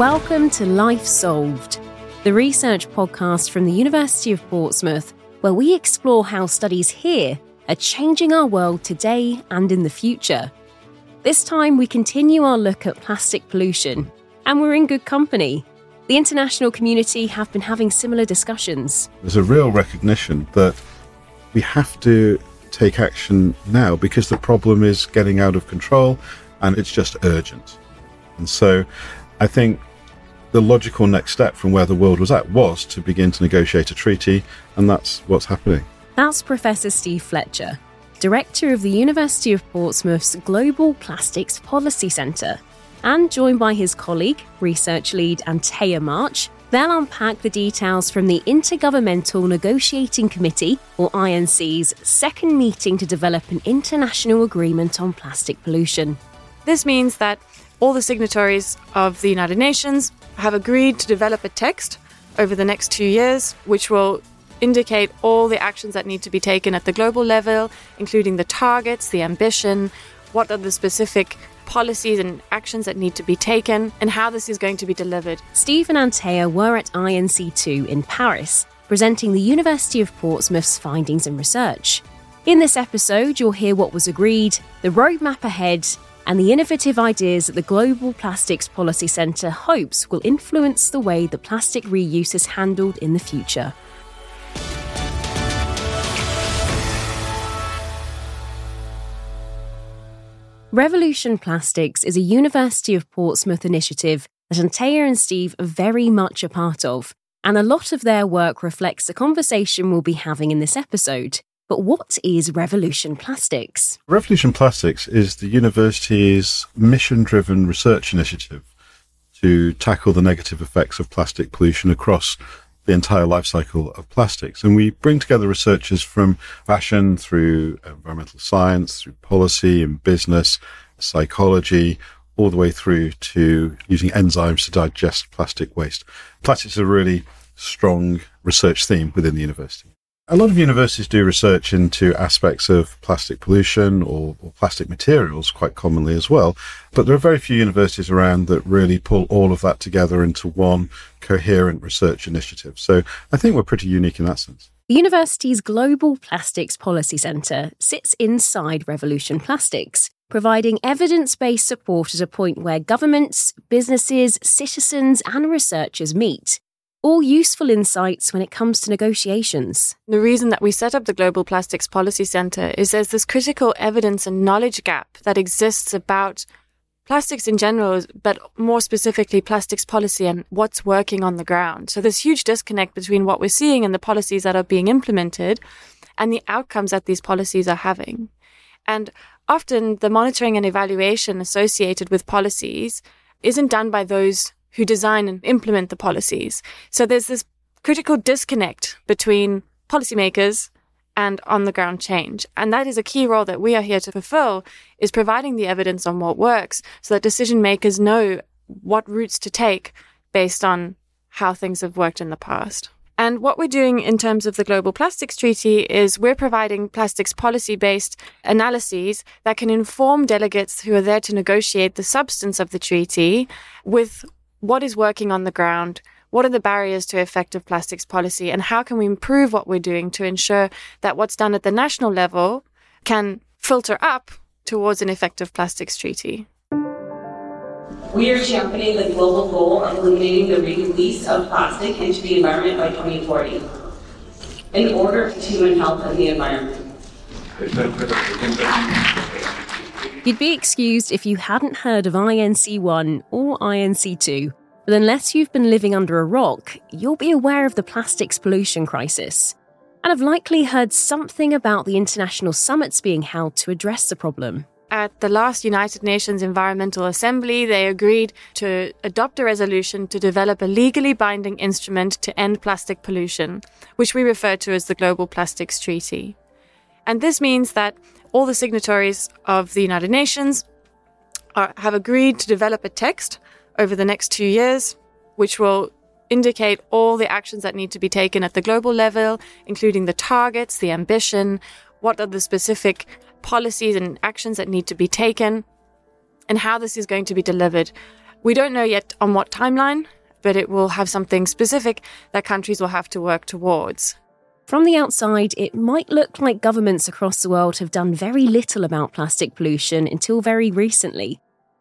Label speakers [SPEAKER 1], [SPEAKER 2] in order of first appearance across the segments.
[SPEAKER 1] Welcome to Life Solved, the research podcast from the University of Portsmouth, where we explore how studies here are changing our world today and in the future. This time, we continue our look at plastic pollution, and we're in good company. The international community have been having similar discussions.
[SPEAKER 2] There's a real recognition that we have to take action now because the problem is getting out of control and it's just urgent. And so I think the logical next step from where the world was at was to begin to negotiate a treaty, and that's what's happening.
[SPEAKER 1] That's Professor Steve Fletcher, Director of the University of Portsmouth's Global Plastics Policy Centre, and joined by his colleague, research lead Antaya March. They'll unpack the details from the Intergovernmental Negotiating Committee, or INC's, second meeting to develop an international agreement on plastic pollution.
[SPEAKER 3] This means that all the signatories of the United Nations have agreed to develop a text over the next two years, which will indicate all the actions that need to be taken at the global level, including the targets, the ambition, what are the specific policies and actions that need to be taken, and how this is going to be delivered.
[SPEAKER 1] Steve and Antaya were at INC2 in Paris, presenting the University of Portsmouth's findings and research. In this episode, you'll hear what was agreed, the roadmap ahead, and the innovative ideas that the Global Plastics Policy Centre hopes will influence the way the plastic reuse is handled in the future. Revolution Plastics is a University of Portsmouth initiative that Antaya and Steve are very much a part of, and a lot of their work reflects the conversation we'll be having in this episode. But what is Revolution Plastics?
[SPEAKER 2] Revolution Plastics is the university's mission driven research initiative to tackle the negative effects of plastic pollution across the entire life cycle of plastics. And we bring together researchers from fashion through environmental science, through policy and business, psychology, all the way through to using enzymes to digest plastic waste. Plastics is a really strong research theme within the university. A lot of universities do research into aspects of plastic pollution or, or, plastic materials quite commonly as well, but there are very few universities around that really pull all of that together into one coherent research initiative. So I think we're pretty unique in that sense.
[SPEAKER 1] The university's Global Plastics Policy Centre sits inside Revolution Plastics, providing evidence based support at a point where governments, businesses, citizens, and researchers meet all useful insights when it comes to negotiations.
[SPEAKER 3] The reason that we set up the Global Plastics Policy Centre is there's this critical evidence and knowledge gap that exists about plastics in general, but more specifically plastics policy and what's working on the ground. So there's huge disconnect between what we're seeing and the policies that are being implemented and the outcomes that these policies are having. And often the monitoring and evaluation associated with policies isn't done by those who design and implement the policies. So there's this critical disconnect between policymakers and on the ground change. And that is a key role that we are here to fulfill is providing the evidence on what works so that decision makers know what routes to take based on how things have worked in the past. And what we're doing in terms of the Global Plastics Treaty is we're providing plastics policy based analyses that can inform delegates who are there to negotiate the substance of the treaty with what is working on the ground, what are the barriers to effective plastics policy, and how can we improve what we're doing to ensure that what's done at the national level can filter up towards an effective plastics treaty.
[SPEAKER 4] We are championing the global goal of eliminating the release of plastic into the environment by 2040 in order for human health and the environment.
[SPEAKER 1] You'd be excused if you hadn't heard of INC1 or INC2, but unless you've been living under a rock, you'll be aware of the plastics pollution crisis and have likely heard something about the international summits being held to address the problem.
[SPEAKER 3] At the last United Nations Environmental Assembly, they agreed to adopt a resolution to develop a legally binding instrument to end plastic pollution, which we refer to as the Global Plastics Treaty. And this means that all the signatories of the United Nations are, have agreed to develop a text over the next two years, which will indicate all the actions that need to be taken at the global level, including the targets, the ambition, what are the specific policies and actions that need to be taken, and how this is going to be delivered. We don't know yet on what timeline, but it will have something specific that countries will have to work towards.
[SPEAKER 1] From the outside, it might look like governments across the world have done very little about plastic pollution until very recently.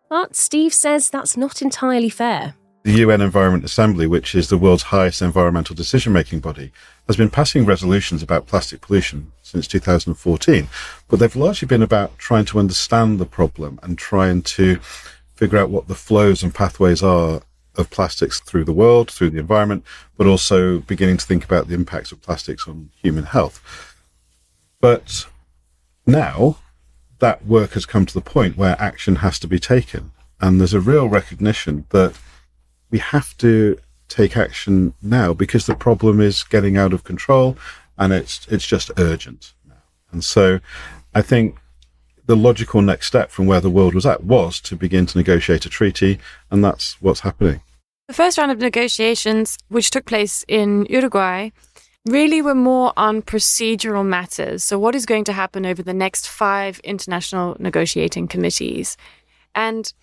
[SPEAKER 1] But Steve says that's not entirely fair.
[SPEAKER 2] The UN Environment Assembly, which is the world's highest environmental decision making body, has been passing resolutions about plastic pollution since 2014, but they've largely been about trying to understand the problem and trying to figure out what the flows and pathways are of plastics through the world, through the environment, but also beginning to think about the impacts of plastics on human health. But now that work has come to the point where action has to be taken. And there's a real recognition that we have to take action now because the problem is getting out of control and it's it's just urgent now. And so I think the logical next step from where the world was at was to begin to negotiate a treaty, and that's what's happening.
[SPEAKER 3] The first round of negotiations, which took place in Uruguay, really were more on procedural matters. So, what is going to happen over the next five international negotiating committees? And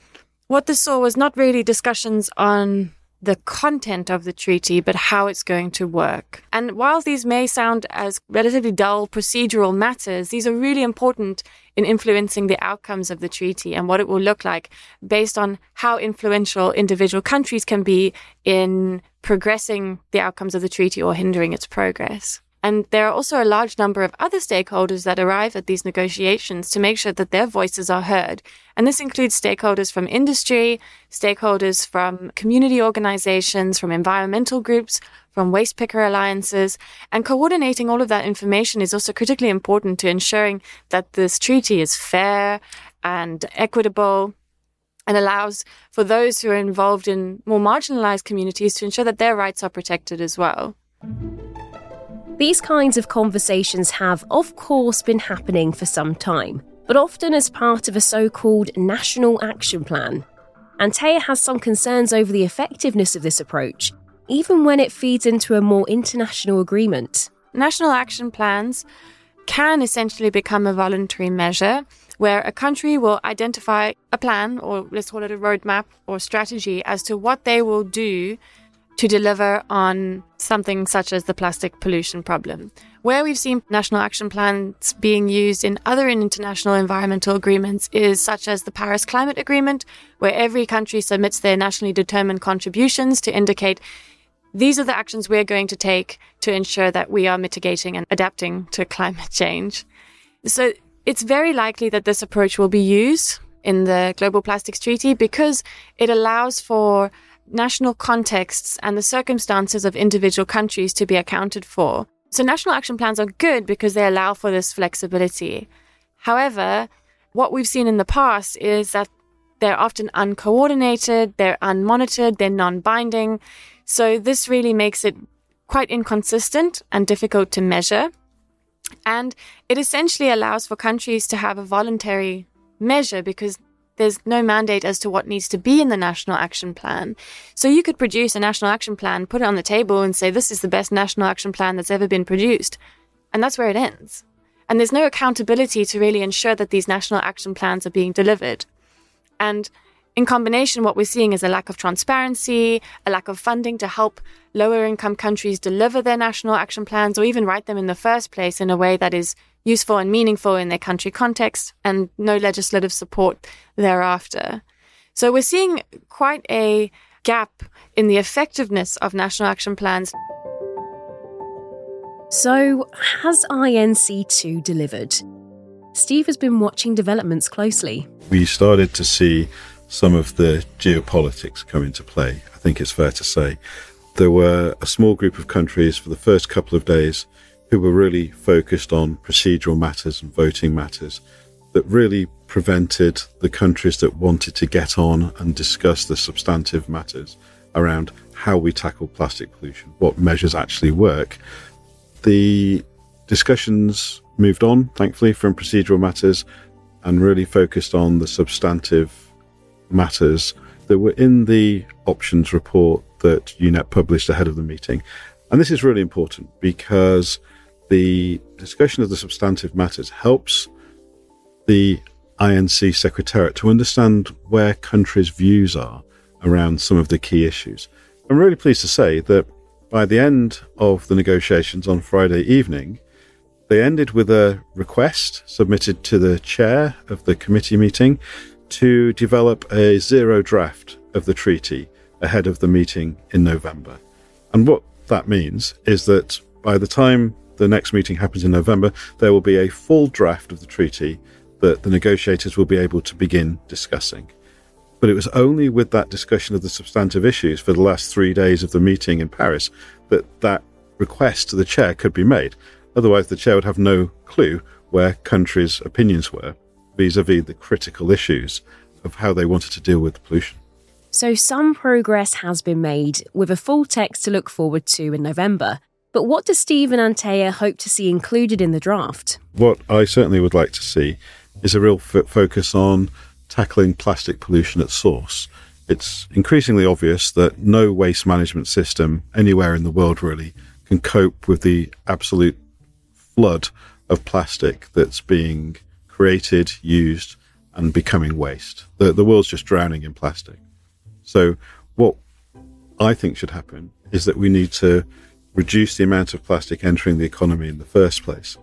[SPEAKER 3] what this saw was not really discussions on the content of the treaty, but how it's going to work. And while these may sound as relatively dull procedural matters, these are really important in influencing the outcomes of the treaty and what it will look like based on how influential individual countries can be in progressing the outcomes of the treaty or hindering its progress. And there are also a large number of other stakeholders that arrive at these negotiations to make sure that their voices are heard. And this includes stakeholders from industry, stakeholders from community organizations, from environmental groups, from waste picker alliances. And coordinating all of that information is also critically important to ensuring that this treaty is fair and equitable and allows for those who are involved in more marginalized communities to ensure that their rights are protected as well.
[SPEAKER 1] These kinds of conversations have, of course, been happening for some time, but often as part of a so called national action plan. Antaya has some concerns over the effectiveness of this approach, even when it feeds into a more international agreement.
[SPEAKER 3] National action plans can essentially become a voluntary measure where a country will identify a plan, or let's call it a roadmap or strategy, as to what they will do to deliver on something such as the plastic pollution problem. Where we've seen national action plans being used in other international environmental agreements is such as the Paris Climate Agreement, where every country submits their nationally determined contributions to indicate these are the actions we're going to take to ensure that we are mitigating and adapting to climate change. So it's very likely that this approach will be used in the Global Plastics Treaty because it allows for national contexts and the circumstances of individual countries to be accounted for. So national action plans are good because they allow for this flexibility. However, what we've seen in the past is that they're often uncoordinated, they're unmonitored, they're non binding. So this really makes it quite inconsistent and difficult to measure. And it essentially allows for countries to have a voluntary measure because there's no mandate as to what needs to be in the national action plan. So you could produce a national action plan, put it on the table, and say, this is the best national action plan that's ever been produced. And that's where it ends. And there's no accountability to really ensure that these national action plans are being delivered. And in combination, what we're seeing is a lack of transparency, a lack of funding to help lower income countries deliver their national action plans or even write them in the first place in a way that is useful and meaningful in their country context, and no legislative support thereafter. So we're seeing quite a gap in the effectiveness of national action plans.
[SPEAKER 1] So, has INC2 delivered? Steve has been watching developments closely.
[SPEAKER 2] We started to see some of the geopolitics come into play. I think it's fair to say. There were a small group of countries for the first couple of days who were really focused on procedural matters and voting matters that really prevented the countries that wanted to get on and discuss the substantive matters around how we tackle plastic pollution, what measures actually work. The discussions moved on, thankfully, from procedural matters and really focused on the substantive matters that were in the options report that UNEP published ahead of the meeting. And this is really important because the discussion of the substantive matters helps the INC Secretariat to understand where countries' views are around some of the key issues. I'm really pleased to say that by the end of the negotiations on Friday evening, they ended with a request submitted to the chair of the committee meeting to develop a zero draft of the treaty ahead of the meeting in November. And what that means is that by the time the next meeting happens in November, there will be a full draft of the treaty that the negotiators will be able to begin discussing. But it was only with that discussion of the substantive issues for the last three days of the meeting in Paris that that request to the chair could be made. Otherwise, the chair would have no clue where countries' opinions were vis a vis the critical issues of how they wanted to deal with pollution.
[SPEAKER 1] So, some progress has been made with a full text to look forward to in November. But what does and Antaya hope to see included in the draft?
[SPEAKER 2] What I certainly would like to see is a real f- focus on tackling plastic pollution at source. It's increasingly obvious that no waste management system anywhere in the world really can cope with the absolute flood of plastic that's being created, used, and becoming waste. The, the world's just drowning in plastic. So, what I think should happen is that we need to reduce the amount of plastic entering the economy in the first place.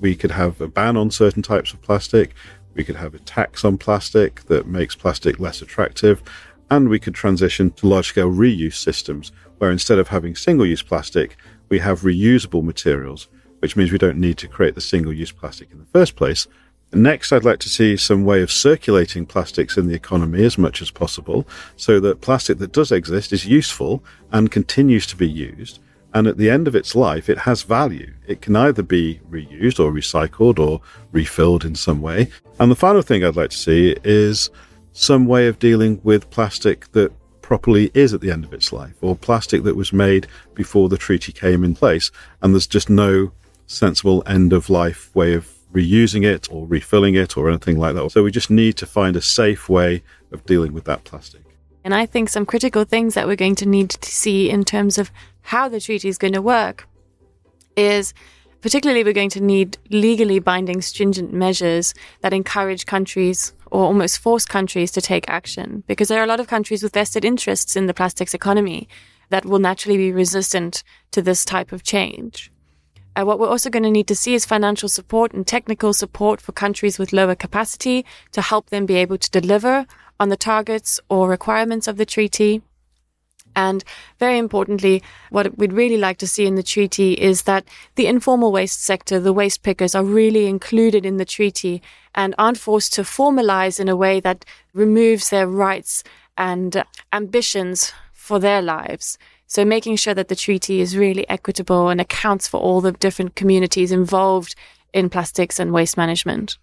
[SPEAKER 2] We could have a ban on certain types of plastic. We could have a tax on plastic that makes plastic less attractive. And we could transition to large scale reuse systems where instead of having single use plastic, we have reusable materials, which means we don't need to create the single use plastic in the first place. Next, I'd like to see some way of circulating plastics in the economy as much as possible so that plastic that does exist is useful and continues to be used and at the end of its life, it has value. It can either be reused or recycled or refilled in some way. And the final thing I'd like to see is some way of dealing with plastic that properly is at the end of its life, or plastic that was made before the treaty came in place, and there's just no sensible end of life way of reusing it or refilling it or anything like that. So we just need to find a safe way of dealing with that plastic.
[SPEAKER 3] And I think some critical things that we're going to need to see in terms of how the treaty is going to work is particularly we're going to need legally binding stringent measures that encourage countries or almost force countries to take action because there are a lot of countries with vested interests in the plastics economy that will naturally be resistant to this type of change. Uh, what we're also going to need to see is financial support and technical support for countries with lower capacity to help them be able to deliver on the targets or requirements of the treaty. And very importantly, what we'd really like to see in the treaty is that the informal waste sector, the waste pickers, are really included in the treaty and aren't forced to formalize in a way that removes their rights and ambitions for their lives. So making sure that the treaty is really equitable and accounts for all the different communities involved in plastics and waste management.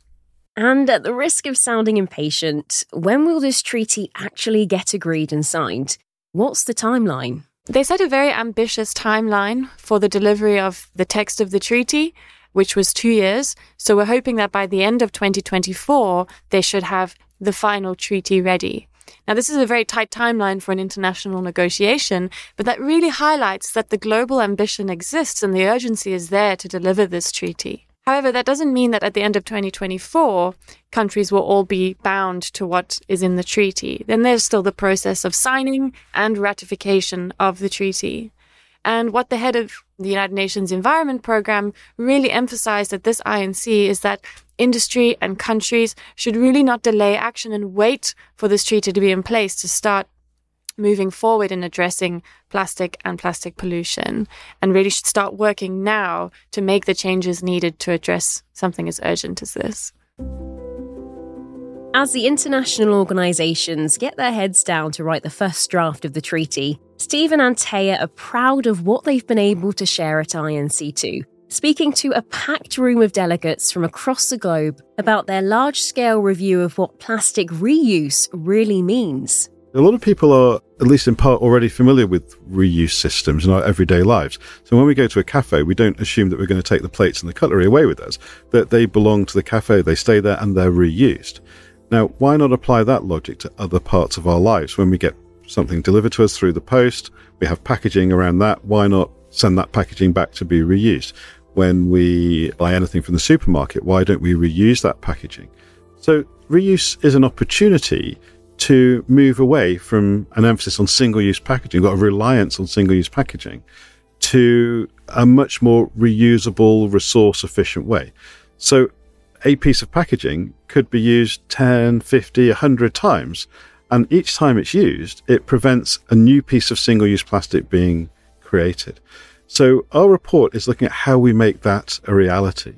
[SPEAKER 1] And at the risk of sounding impatient, when will this treaty actually get agreed and signed? What's the timeline?
[SPEAKER 3] They set a very ambitious timeline for the delivery of the text of the treaty, which was two years. So we're hoping that by the end of 2024, they should have the final treaty ready. Now, this is a very tight timeline for an international negotiation, but that really highlights that the global ambition exists and the urgency is there to deliver this treaty. However, that doesn't mean that at the end of 2024, countries will all be bound to what is in the treaty. Then there's still the process of signing and ratification of the treaty. And what the head of the United Nations Environment Programme really emphasized that this INC is that industry and countries should really not delay action and wait for this treaty to be in place to start moving forward in addressing plastic and plastic pollution and really should start working now to make the changes needed to address something as urgent as this.
[SPEAKER 1] As the international organisations get their heads down to write the first draft of the treaty, Stephen and Antaya are proud of what they've been able to share at INC2, speaking to a packed room of delegates from across the globe about their large scale review of what plastic reuse really means.
[SPEAKER 2] A lot of people are, at least in part, already familiar with reuse systems in our everyday lives. So when we go to a cafe, we don't assume that we're going to take the plates and the cutlery away with us, that they belong to the cafe, they stay there, and they're reused. Now, why not apply that logic to other parts of our lives? When we get something delivered to us through the post, we have packaging around that. Why not send that packaging back to be reused? When we buy anything from the supermarket, why don't we reuse that packaging? So, reuse is an opportunity to move away from an emphasis on single use packaging, got a reliance on single use packaging, to a much more reusable, resource efficient way. So a piece of packaging could be used 10, 50, 100 times. And each time it's used, it prevents a new piece of single use plastic being created. So our report is looking at how we make that a reality.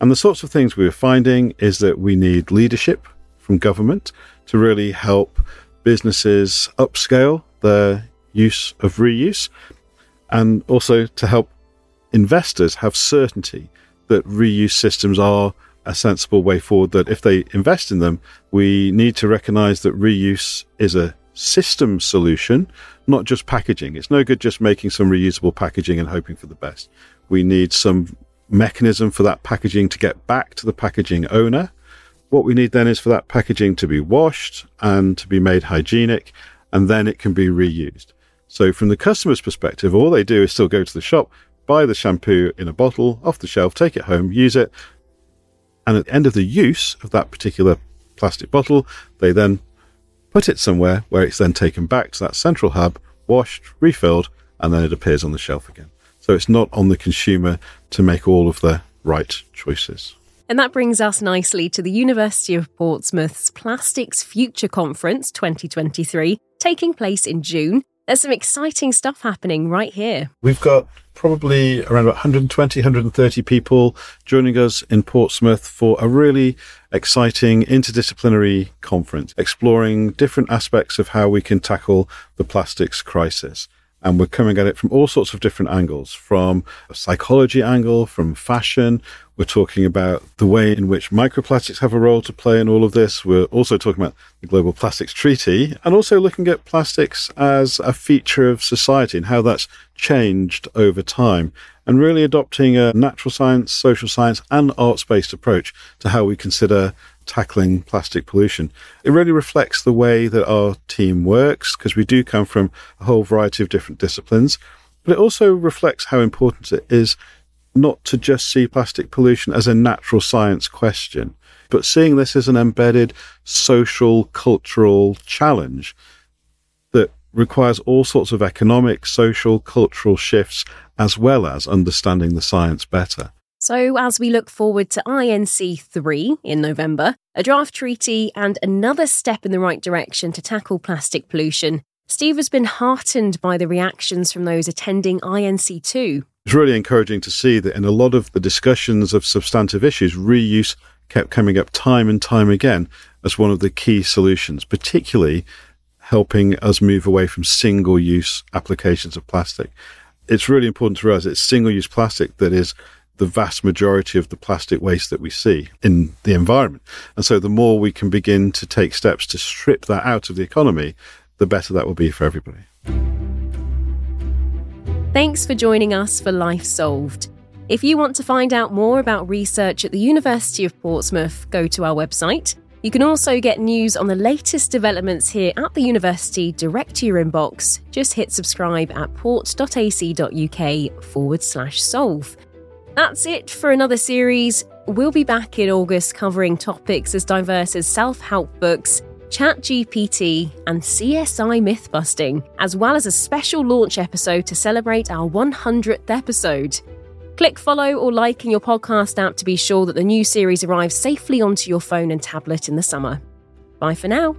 [SPEAKER 2] And the sorts of things we were finding is that we need leadership from government to really help businesses upscale their use of reuse and also to help investors have certainty that reuse systems are a sensible way forward. That if they invest in them, we need to recognize that reuse is a system solution, not just packaging. It's no good just making some reusable packaging and hoping for the best. We need some mechanism for that packaging to get back to the packaging owner. What we need then is for that packaging to be washed and to be made hygienic, and then it can be reused. So, from the customer's perspective, all they do is still go to the shop, buy the shampoo in a bottle off the shelf, take it home, use it, and at the end of the use of that particular plastic bottle, they then put it somewhere where it's then taken back to that central hub, washed, refilled, and then it appears on the shelf again. So it's not on the consumer to make all of the right choices.
[SPEAKER 1] And that brings us nicely to the University of Portsmouth's Plastics Future Conference 2023, taking place in June. There's some exciting stuff happening right here.
[SPEAKER 2] We've got probably around about 120, 130 people joining us in Portsmouth for a really exciting interdisciplinary conference exploring different aspects of how we can tackle the plastics crisis and we're coming at it from all sorts of different angles from a psychology angle from fashion. We're talking about the way in which microplastics have a role to play in all of this. We're also talking about the global plastics treaty and also looking at plastics as a feature of society and how that's changed over time and really adopting a natural science social science and arts based approach to how we consider tackling plastic pollution. It really reflects the way that our team works because we do come from a whole variety of different disciplines, but it also reflects how important it is not to just see plastic pollution as a natural science question, but seeing this as an embedded social, cultural challenge that requires all sorts of economic, social, cultural shifts, as well as understanding the science better.
[SPEAKER 1] So, as we look forward to INC 3 in November, a draft treaty, and another step in the right direction to tackle plastic pollution, Steve has been heartened by the reactions from those attending INC 2.
[SPEAKER 2] It's really encouraging to see that in a lot of the discussions of substantive issues, reuse kept coming up time and time again as one of the key solutions, particularly helping us move away from single use applications of plastic. It's really important to realize it's single use plastic that is the vast majority of the plastic waste that we see in the environment. And so the more we can begin to take steps to strip that out of the economy, the better that will be for everybody.
[SPEAKER 1] Thanks for joining us for Life Solved. If you want to find out more about research at the University of Portsmouth, go to our website. You can also get news on the latest developments here at the university direct to your inbox. Just hit subscribe at port.ac.uk forward slash solve. That's it for another series. We'll be back in August covering topics as diverse as self help books, ChatGPT, and CSI myth busting, as well as a special launch episode to celebrate our 100th episode. Click follow or like in your podcast app to be sure that the new series arrives safely onto your phone and tablet in the summer. Bye for now.